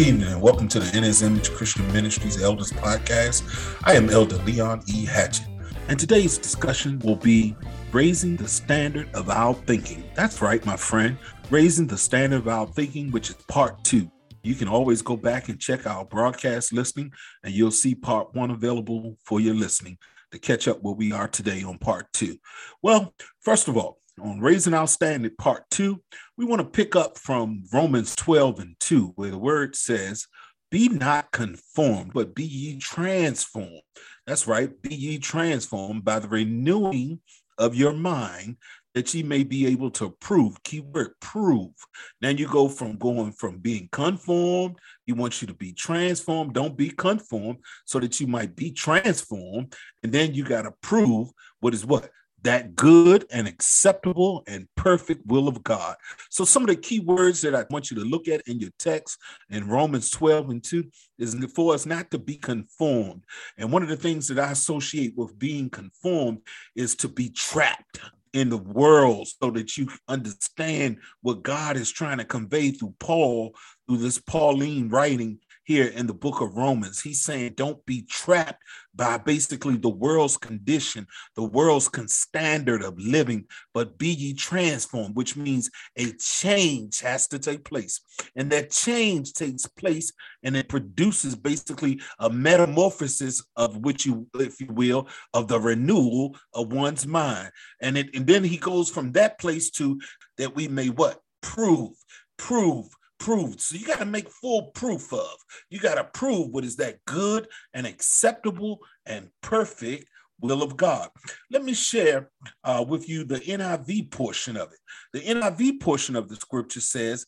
Evening and welcome to the Image Christian Ministries Elders Podcast. I am Elder Leon E. Hatchett, and today's discussion will be raising the standard of our thinking. That's right, my friend, raising the standard of our thinking, which is part two. You can always go back and check our broadcast listening, and you'll see part one available for your listening to catch up where we are today on part two. Well, first of all, on Raising Our Standard Part 2, we want to pick up from Romans 12 and 2, where the word says, Be not conformed, but be ye transformed. That's right, be ye transformed by the renewing of your mind, that ye may be able to prove. Keyword prove. Now you go from going from being conformed, he wants you to be transformed. Don't be conformed so that you might be transformed. And then you got to prove what is what? That good and acceptable and perfect will of God. So, some of the key words that I want you to look at in your text in Romans 12 and 2 is for us not to be conformed. And one of the things that I associate with being conformed is to be trapped in the world so that you understand what God is trying to convey through Paul, through this Pauline writing here in the book of Romans. He's saying, don't be trapped by basically the world's condition, the world's standard of living, but be ye transformed, which means a change has to take place. And that change takes place and it produces basically a metamorphosis of which you, if you will, of the renewal of one's mind. And, it, and then he goes from that place to that we may what? Prove, prove proved. So you got to make full proof of. You got to prove what is that good and acceptable and perfect will of God. Let me share uh, with you the NIV portion of it. The NIV portion of the scripture says,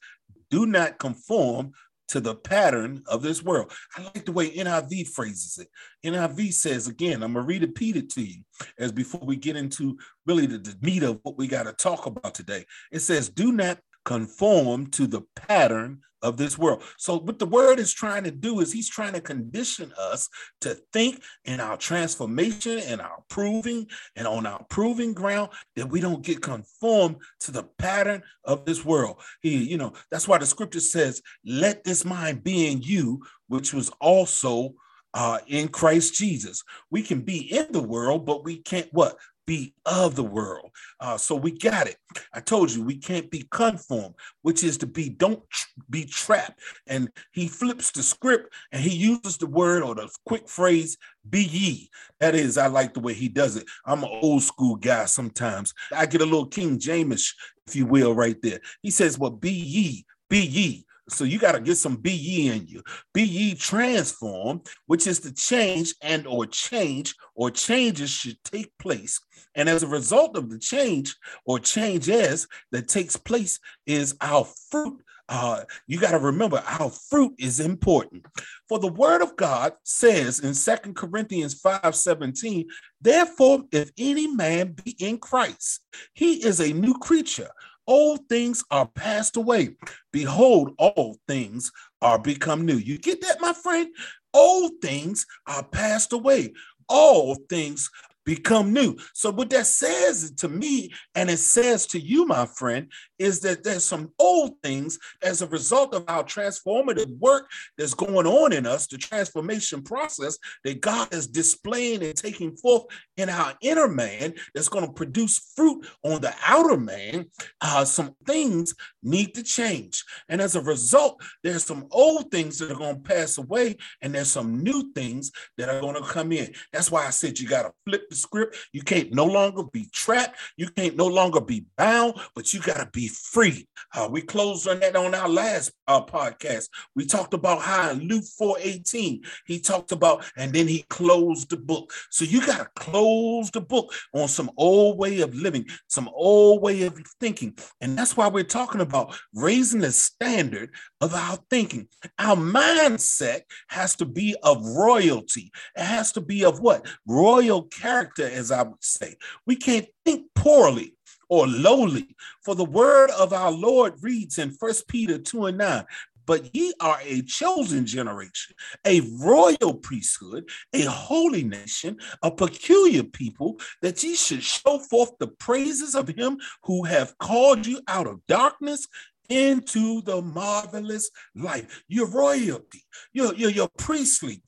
Do not conform to the pattern of this world. I like the way NIV phrases it. NIV says, again, I'm going to repeat it to you as before we get into really the, the meat of what we got to talk about today. It says, Do not conform to the pattern of this world. So, what the word is trying to do is he's trying to condition us to think in our transformation and our proving and on our proving ground that we don't get conformed to the pattern of this world. He, you know, that's why the scripture says, Let this mind be in you, which was also uh, in Christ Jesus. We can be in the world, but we can't what? Be of the world. Uh, so we got it. I told you we can't be conformed, which is to be don't be trapped. And he flips the script and he uses the word or the quick phrase "be ye." That is, I like the way he does it. I'm an old school guy. Sometimes I get a little King James, if you will, right there. He says, "Well, be ye, be ye." So you got to get some be in you. Be ye transformed, which is the change and or change or changes should take place. And as a result of the change or changes that takes place is our fruit. Uh, you got to remember our fruit is important. For the word of God says in Second Corinthians 5 17, therefore, if any man be in Christ, he is a new creature Old things are passed away. Behold, all things are become new. You get that, my friend? Old things are passed away. All things become new. So, what that says to me, and it says to you, my friend, is that there's some old things as a result of our transformative work that's going on in us, the transformation process that God is displaying and taking forth in our inner man that's going to produce fruit on the outer man. Uh, some things need to change. And as a result, there's some old things that are going to pass away, and there's some new things that are going to come in. That's why I said you got to flip the script. You can't no longer be trapped. You can't no longer be bound, but you got to be free. Uh, we closed on that on our last uh, podcast. We talked about how in Luke 4:18, he talked about, and then he closed the book. So you got to close the book on some old way of living, some old way of thinking. And that's why we're talking about raising the standard of our thinking. Our mindset has to be of royalty. It has to be of what? Royal character, as I would say. We can't think poorly or lowly. For the word of our Lord reads in First Peter 2 and 9 but ye are a chosen generation, a royal priesthood, a holy nation, a peculiar people, that ye should show forth the praises of him who have called you out of darkness into the marvelous life. You're royalty. You're, you're, you're priestly.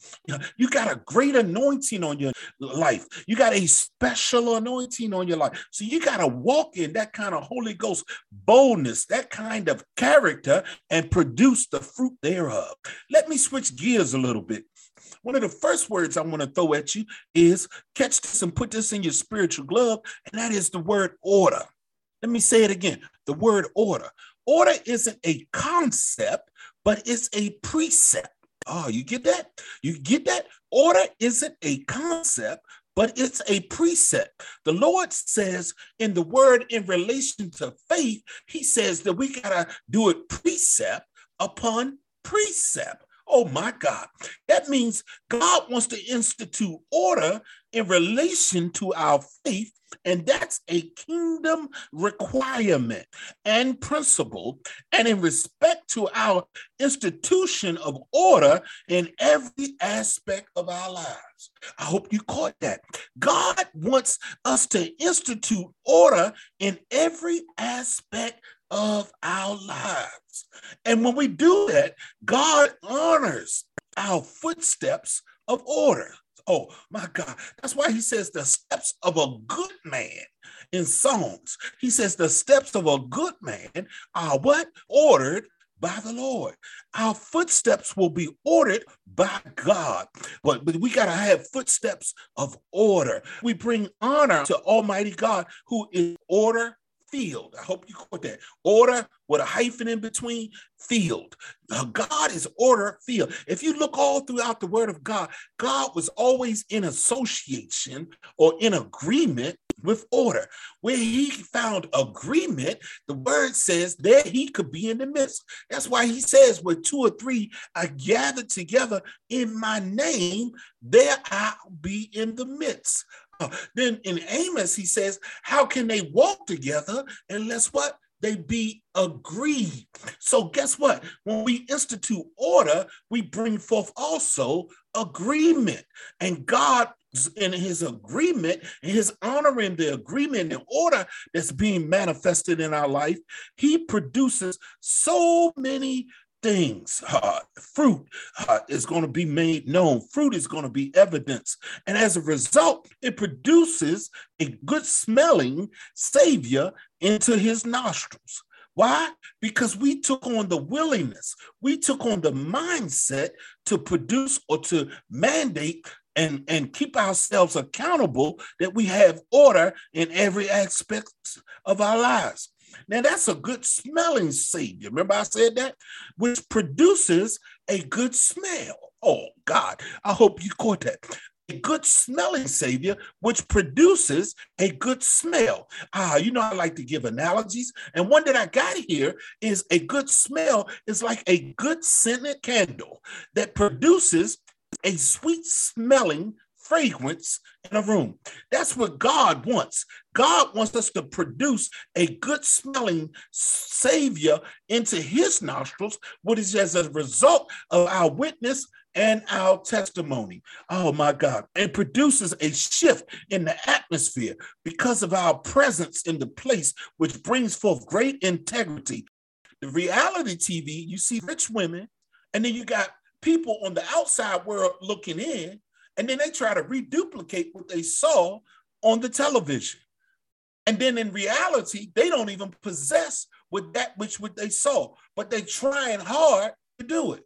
You got a great anointing on your life. You got a special anointing on your life. So you got to walk in that kind of Holy Ghost boldness, that kind of character, and produce the fruit thereof. Let me switch gears a little bit. One of the first words I want to throw at you is catch this and put this in your spiritual glove, and that is the word order. Let me say it again the word order. Order isn't a concept, but it's a precept. Oh, you get that? You get that? Order isn't a concept, but it's a precept. The Lord says in the word in relation to faith, He says that we got to do it precept upon precept. Oh my God. That means God wants to institute order in relation to our faith, and that's a kingdom requirement and principle. And in respect to our institution of order in every aspect of our lives. I hope you caught that. God wants us to institute order in every aspect of our lives. And when we do that, God honors our footsteps of order. Oh my God. That's why he says the steps of a good man in Psalms. He says the steps of a good man are what? Ordered by the Lord. Our footsteps will be ordered by God. But, but we got to have footsteps of order. We bring honor to Almighty God, who is order field. I hope you caught that. Order with a hyphen in between, field. Uh, God is order, field. If you look all throughout the word of God, God was always in association or in agreement with order. Where he found agreement, the word says that he could be in the midst. That's why he says, where two or three are gathered together in my name, there I'll be in the midst. Then in Amos, he says, How can they walk together unless what? They be agreed. So, guess what? When we institute order, we bring forth also agreement. And God in his agreement in his honoring the agreement and order that's being manifested in our life, he produces so many things. Uh, fruit uh, is going to be made known. Fruit is going to be evidence. And as a result, it produces a good smelling savior into his nostrils. Why? Because we took on the willingness, we took on the mindset to produce or to mandate and, and keep ourselves accountable that we have order in every aspect of our lives. Now, that's a good smelling savior. Remember, I said that? Which produces a good smell. Oh, God, I hope you caught that. A good smelling savior, which produces a good smell. Ah, you know, I like to give analogies. And one that I got here is a good smell is like a good scented candle that produces a sweet smelling fragrance in a room. That's what God wants. God wants us to produce a good smelling savior into his nostrils, what is as a result of our witness and our testimony. Oh my God. It produces a shift in the atmosphere because of our presence in the place, which brings forth great integrity. The reality TV, you see rich women, and then you got people on the outside world looking in and then they try to reduplicate what they saw on the television. And then in reality, they don't even possess with that which what they saw, but they trying hard to do it.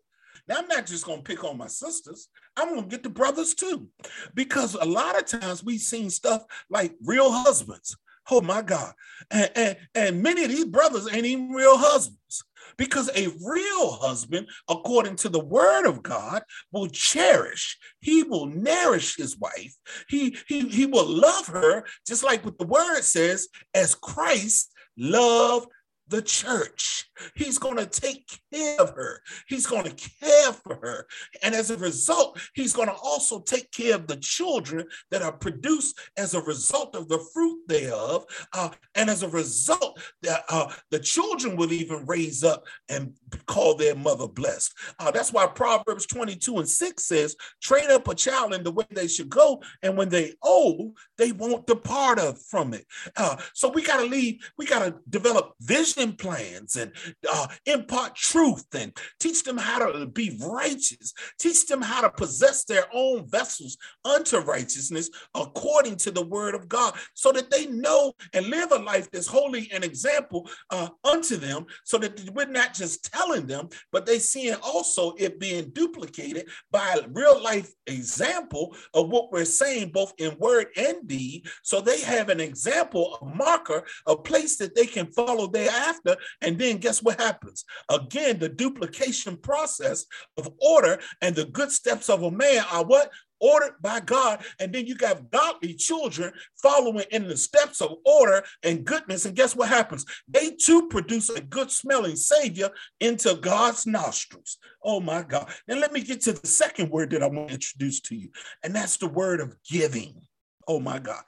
Now I'm not just gonna pick on my sisters. I'm gonna get the brothers too, because a lot of times we've seen stuff like real husbands. Oh my God, and, and, and many of these brothers ain't even real husbands. Because a real husband, according to the word of God, will cherish, he will nourish his wife, he, he, he will love her, just like what the word says, as Christ loved the church. He's going to take care of her. He's going to care for her. And as a result, he's going to also take care of the children that are produced as a result of the fruit thereof. Uh, and as a result, the, uh, the children will even raise up and call their mother blessed. Uh, that's why Proverbs 22 and 6 says, train up a child in the way they should go. And when they old, they won't depart from it. Uh, so we got to leave, we got to develop vision plans and uh, impart truth and teach them how to be righteous, teach them how to possess their own vessels unto righteousness according to the word of God, so that they know and live a life that's holy and example uh, unto them, so that we're not just telling them, but they seeing also it being duplicated by real life example of what we're saying, both in word and deed. So they have an example, a marker, a place that they can follow thereafter. And then guess what happens? Again, the duplication process of order and the good steps of a man are what? ordered by God. And then you got godly children following in the steps of order and goodness. And guess what happens? They too produce a good smelling Savior into God's nostrils. Oh my God. Now let me get to the second word that I want to introduce to you, and that's the word of giving. Oh my God.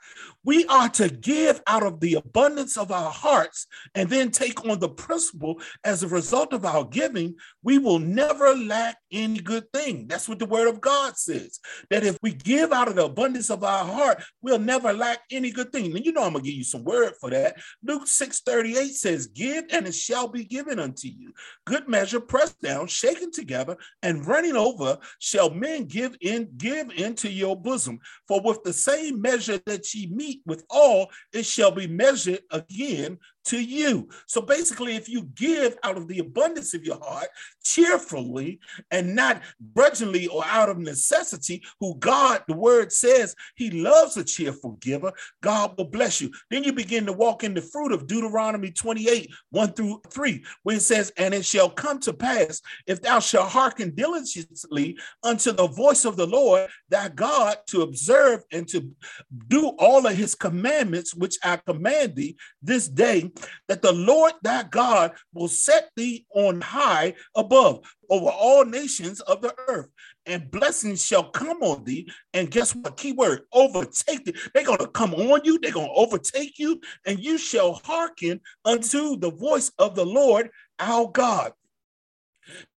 We are to give out of the abundance of our hearts and then take on the principle as a result of our giving, we will never lack any good thing. That's what the word of God says. That if we give out of the abundance of our heart, we'll never lack any good thing. And you know, I'm to give you some word for that. Luke 6 38 says, Give and it shall be given unto you. Good measure, pressed down, shaken together, and running over, shall men give in, give into your bosom. For with the same measure that ye meet with all, it shall be measured again to you. So basically, if you give out of the abundance of your heart, cheerfully and not grudgingly or out of necessity, who God, the word says, he loves a cheerful giver, God will bless you. Then you begin to walk in the fruit of Deuteronomy 28, 1 through 3, where it says, And it shall come to pass, if thou shalt hearken diligently unto the voice of the Lord thy God to observe and to do all of his commandments, which I command thee this day, that the Lord thy God will set thee on high above over all nations of the earth, and blessings shall come on thee. And guess what? Keyword overtake thee. They're going to come on you, they're going to overtake you, and you shall hearken unto the voice of the Lord our God.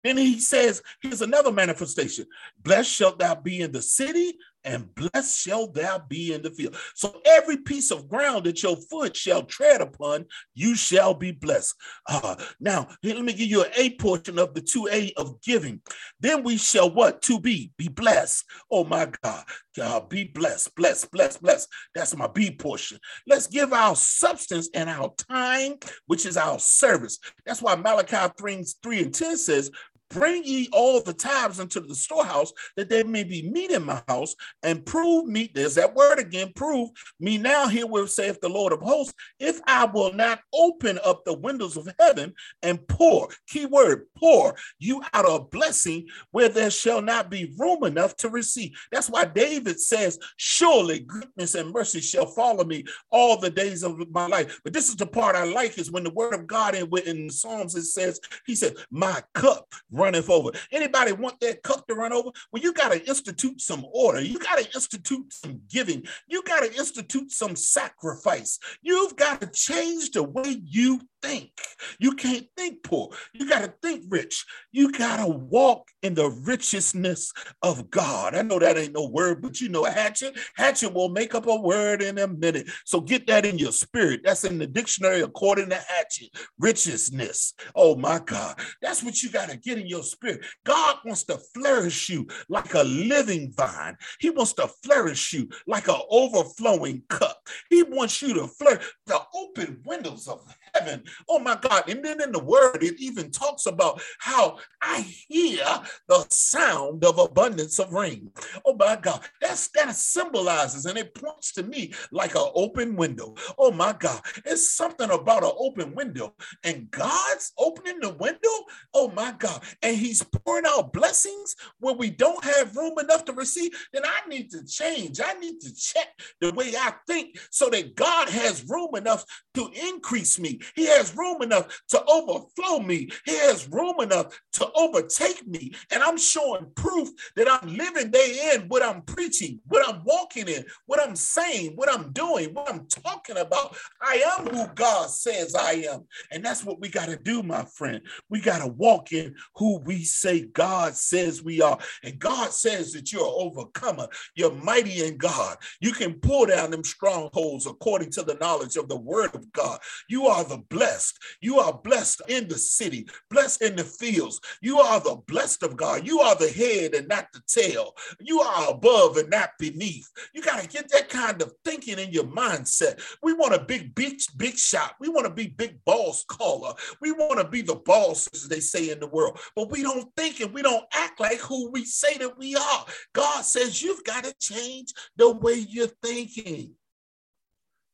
Then he says, here's another manifestation. Blessed shalt thou be in the city, and blessed shall thou be in the field. So every piece of ground that your foot shall tread upon, you shall be blessed. Uh, now, let me give you an A portion of the 2A of giving. Then we shall what? To be, be blessed. Oh my God. God, be blessed, blessed, blessed, blessed. That's my B portion. Let's give our substance and our time, which is our service. That's why Malachi 3, 3 and 10 says, Bring ye all the tithes into the storehouse, that there may be meat in my house, and prove me. There's that word again. Prove me now. Here will saith the Lord of hosts, if I will not open up the windows of heaven and pour. Key word: pour you out a blessing where there shall not be room enough to receive. That's why David says, "Surely goodness and mercy shall follow me all the days of my life." But this is the part I like: is when the word of God in, in Psalms it says, "He said, My cup." Runneth over. Anybody want that cup to run over? Well, you got to institute some order. You got to institute some giving. You got to institute some sacrifice. You've got to change the way you think. You can't think poor. You got to think rich. You got to walk in the richness of God. I know that ain't no word, but you know, Hatchett. Hatchett will make up a word in a minute. So get that in your spirit. That's in the dictionary according to Hatchett. Richness. Oh my God. That's what you got to get in your spirit. God wants to flourish you like a living vine. He wants to flourish you like an overflowing cup. He wants you to flourish the open windows of heaven. Oh my God. And then in the word, it even talks about how I hear the sound of abundance of rain. Oh my God. That's that symbolizes and it points to me like an open window. Oh my God. It's something about an open window. And God's opening the window. Oh my God. And He's pouring out blessings where we don't have room enough to receive. Then I need to change. I need to check the way I think so that God has room enough to increase me. He has room enough to overflow me. He has room enough to overtake me. And I'm showing proof that I'm living day in what I'm preaching, what I'm walking in, what I'm saying, what I'm doing, what I'm talking about. I am who God says I am. And that's what we got to do, my friend. We got to walk in who we say God says we are. And God says that you're overcomer. You're mighty in God. You can pull down them strongholds according to the knowledge of the word of God. You are the blessed. You are blessed in the city, blessed in the fields. You are the blessed of God. You are the head and not the tail. You are above and not beneath. You got to get that kind of thinking in your mindset. We want a big beach, big shot. We want to be big boss caller. We want to be the boss, as they say in the world. But we don't think and we don't act like who we say that we are. God says you've got to change the way you're thinking.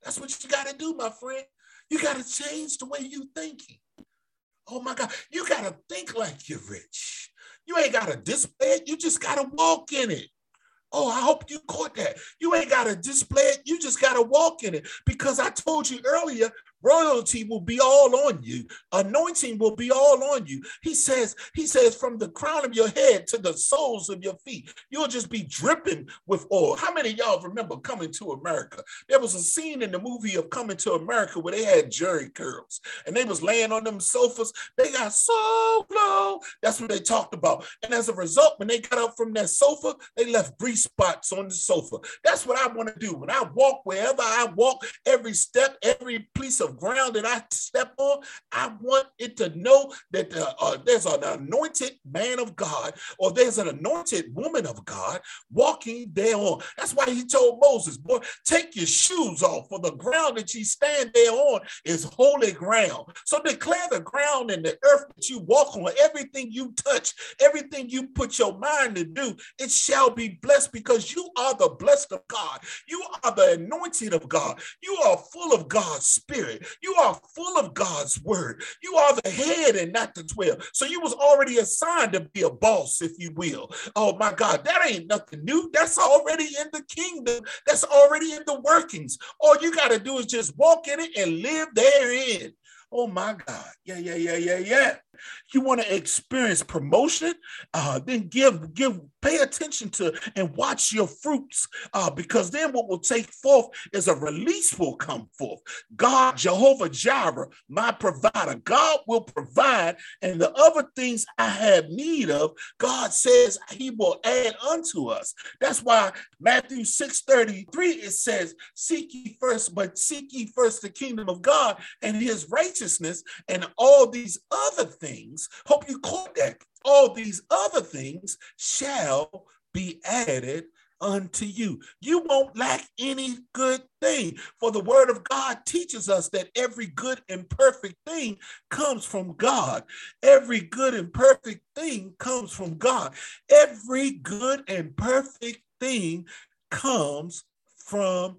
That's what you got to do, my friend. You got to change the way you're thinking. Oh my God, you got to think like you're rich. You ain't got to display it, you just got to walk in it. Oh, I hope you caught that. You ain't got to display it. You just got to walk in it. Because I told you earlier, royalty will be all on you. Anointing will be all on you. He says he says from the crown of your head to the soles of your feet you'll just be dripping with oil. How many y'all remember coming to america? There was a scene in the movie of coming to america where they had Jheri curls and they was laying on them sofas. They got so low. That's what they talked about. And as a result when they got up from that sofa they left grease spots on the sofa. That's what i want to do. When i walk wherever i walk every step every piece of of ground that I step on, I want it to know that uh, uh, there's an anointed man of God or there's an anointed woman of God walking there on. That's why he told Moses, boy, take your shoes off, for the ground that you stand there on is holy ground. So declare the ground and the earth that you walk on, everything you touch, everything you put your mind to do, it shall be blessed because you are the blessed of God. You are the anointed of God. You are full of God's spirit. You are full of God's word. You are the head and not the 12. So you was already assigned to be a boss, if you will. Oh my God, that ain't nothing new. That's already in the kingdom. That's already in the workings. All you got to do is just walk in it and live therein. Oh my God. Yeah, yeah, yeah, yeah, yeah. You want to experience promotion? Uh, then give, give, pay attention to and watch your fruits, uh, because then what will take forth is a release will come forth. God, Jehovah Jireh, my provider, God will provide, and the other things I have need of, God says He will add unto us. That's why Matthew 6 33 it says, Seek ye first, but seek ye first the kingdom of God and His righteousness, and all these other things things, hope you caught that. All these other things shall be added unto you. You won't lack any good thing. For the word of God teaches us that every good and perfect thing comes from God. Every good and perfect thing comes from God. Every good and perfect thing comes from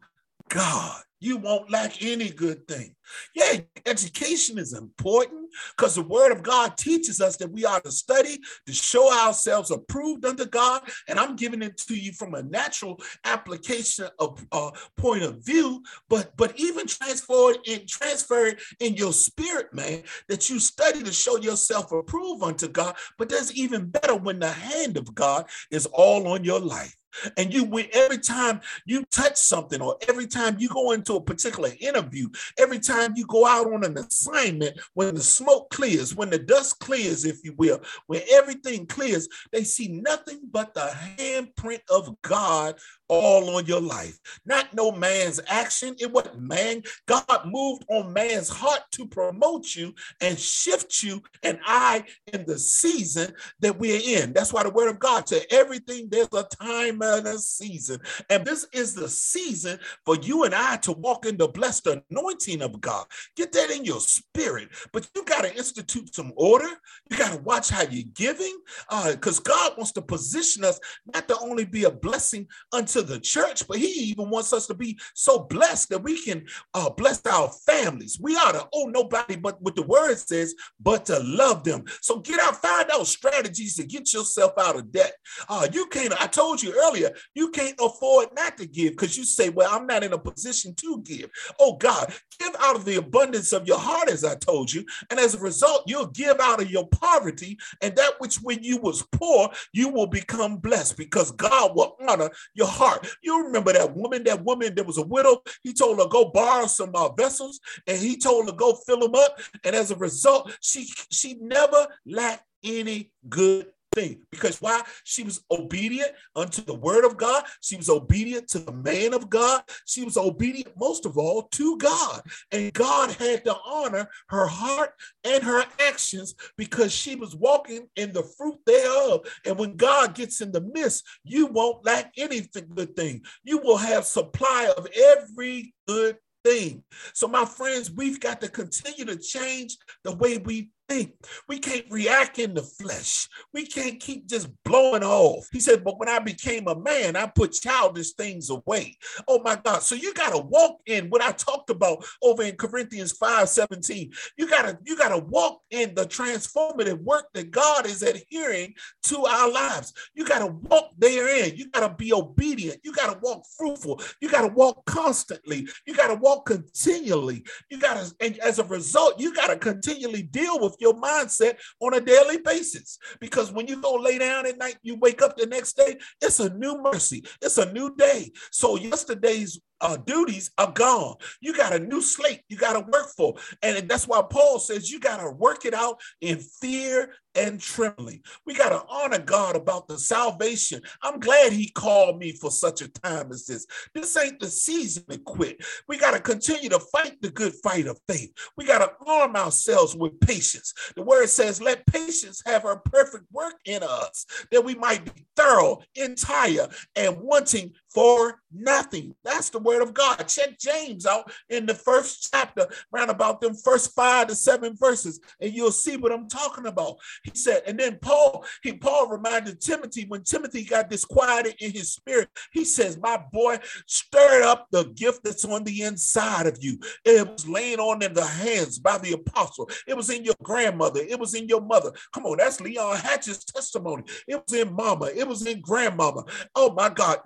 God. You won't lack any good thing. Yeah, education is important because the word of God teaches us that we are to study to show ourselves approved unto God. And I'm giving it to you from a natural application of uh, point of view, but but even transfer it in transfer it in your spirit, man, that you study to show yourself approved unto God. But that's even better when the hand of God is all on your life. And you, every time you touch something, or every time you go into a particular interview, every time you go out on an assignment, when the smoke clears, when the dust clears, if you will, when everything clears, they see nothing but the handprint of God all on your life. Not no man's action. It wasn't man. God moved on man's heart to promote you and shift you and I in the season that we're in. That's why the word of God said everything there's a time and a season. And this is the season for you and I to walk in the blessed anointing of God. Get that in your spirit. But you got to institute some order. You got to watch how you're giving because uh, God wants to position us not to only be a blessing unto to the church, but he even wants us to be so blessed that we can uh, bless our families. We ought to owe nobody but what the word says, but to love them. So get out, find out strategies to get yourself out of debt. Uh, you can't, I told you earlier, you can't afford not to give because you say, well, I'm not in a position to give. Oh God, give out of the abundance of your heart, as I told you. And as a result, you'll give out of your poverty. And that which when you was poor, you will become blessed because God will honor your heart heart. You remember that woman, that woman that was a widow, he told her go borrow some uh, vessels and he told her go fill them up. And as a result, she she never lacked any good thing. Because why? She was obedient unto the word of God. She was obedient to the man of God. She was obedient, most of all, to God. And God had to honor her heart and her actions because she was walking in the fruit thereof. And when God gets in the midst, you won't lack anything good thing. You will have supply of every good thing. So, my friends, we've got to continue to change the way we think. We can't react in the flesh. We can't keep just blowing off. He said, But when I became a man, I put childish things away. Oh my God. So you got to walk in what I talked about over in Corinthians 5 17. You gotta, you gotta walk in the transformative work that God is adhering to our lives. You gotta walk therein. You gotta be obedient. You gotta walk fruitful. You gotta walk constantly. You gotta walk continually. You gotta, and as a result, you gotta continually deal with your mindset on a daily basis. Because when you go lay down at night, you wake up the next day, it's a new mercy, it's a new day. So yesterday's uh, duties are gone. You got a new slate you got to work for. And that's why Paul says you got to work it out in fear and trembling. We got to honor God about the salvation. I'm glad he called me for such a time as this. This ain't the season to quit. We got to continue to fight the good fight of faith. We got to arm ourselves with patience. The word says, let patience have her perfect work in us, that we might be thorough, entire, and wanting for nothing. That's the word of God. Check James out in the first chapter, round about them first five to seven verses, and you'll see what I'm talking about. He said, and then Paul, he Paul reminded Timothy when Timothy got disquieted in his spirit, he says, My boy, stir up the gift that's on the inside of you. It was laying on in the hands by the apostle. It was in your grandmother. It was in your mother. Come on, that's Leon Hatchett's testimony. It was in mama. It was in grandmama. Oh my God,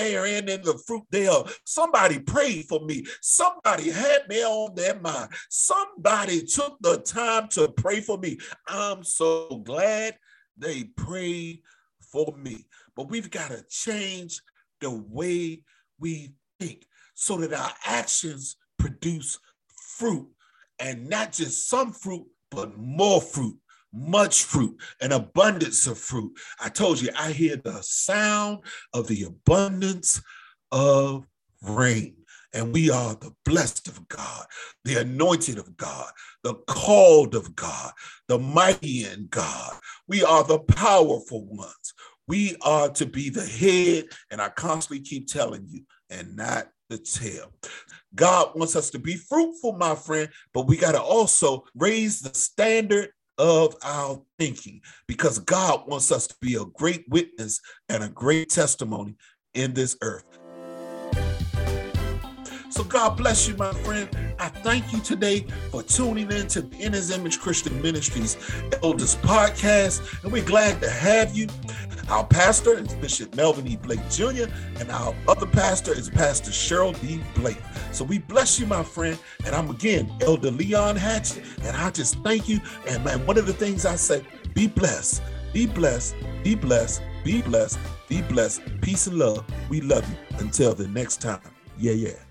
they therein in the fruit thereof. Somebody prayed for me. Somebody had me on their mind. Somebody took the time to pray for me. I'm so glad they prayed for me. But we've got to change the way we think so that our actions produce fruit and not just some fruit, but more fruit much fruit, an abundance of fruit. I told you, I hear the sound of the abundance of rain. And we are the blessed of God, the anointed of God, the called of God, the mighty in God. We are the powerful ones. We are to be the head, and I constantly keep telling you, and not the tail. God wants us to be fruitful, my friend, but we got to also raise the standard of our thinking because God wants us to be a great witness and a great testimony in this earth. So God bless you, my friend. I thank you today for tuning in to In His Image Christian Ministries Elders Podcast, and we're glad to have you. Our pastor is Bishop Melvin E. Blake Jr., and our other pastor is Pastor Cheryl D. Blake. So we bless you, my friend. And I'm again Elder Leon Hatch, and I just thank you. And man, one of the things I say, be blessed, be blessed, be blessed, be blessed, be blessed. Peace and love. We love you. Until the next time. Yeah, yeah.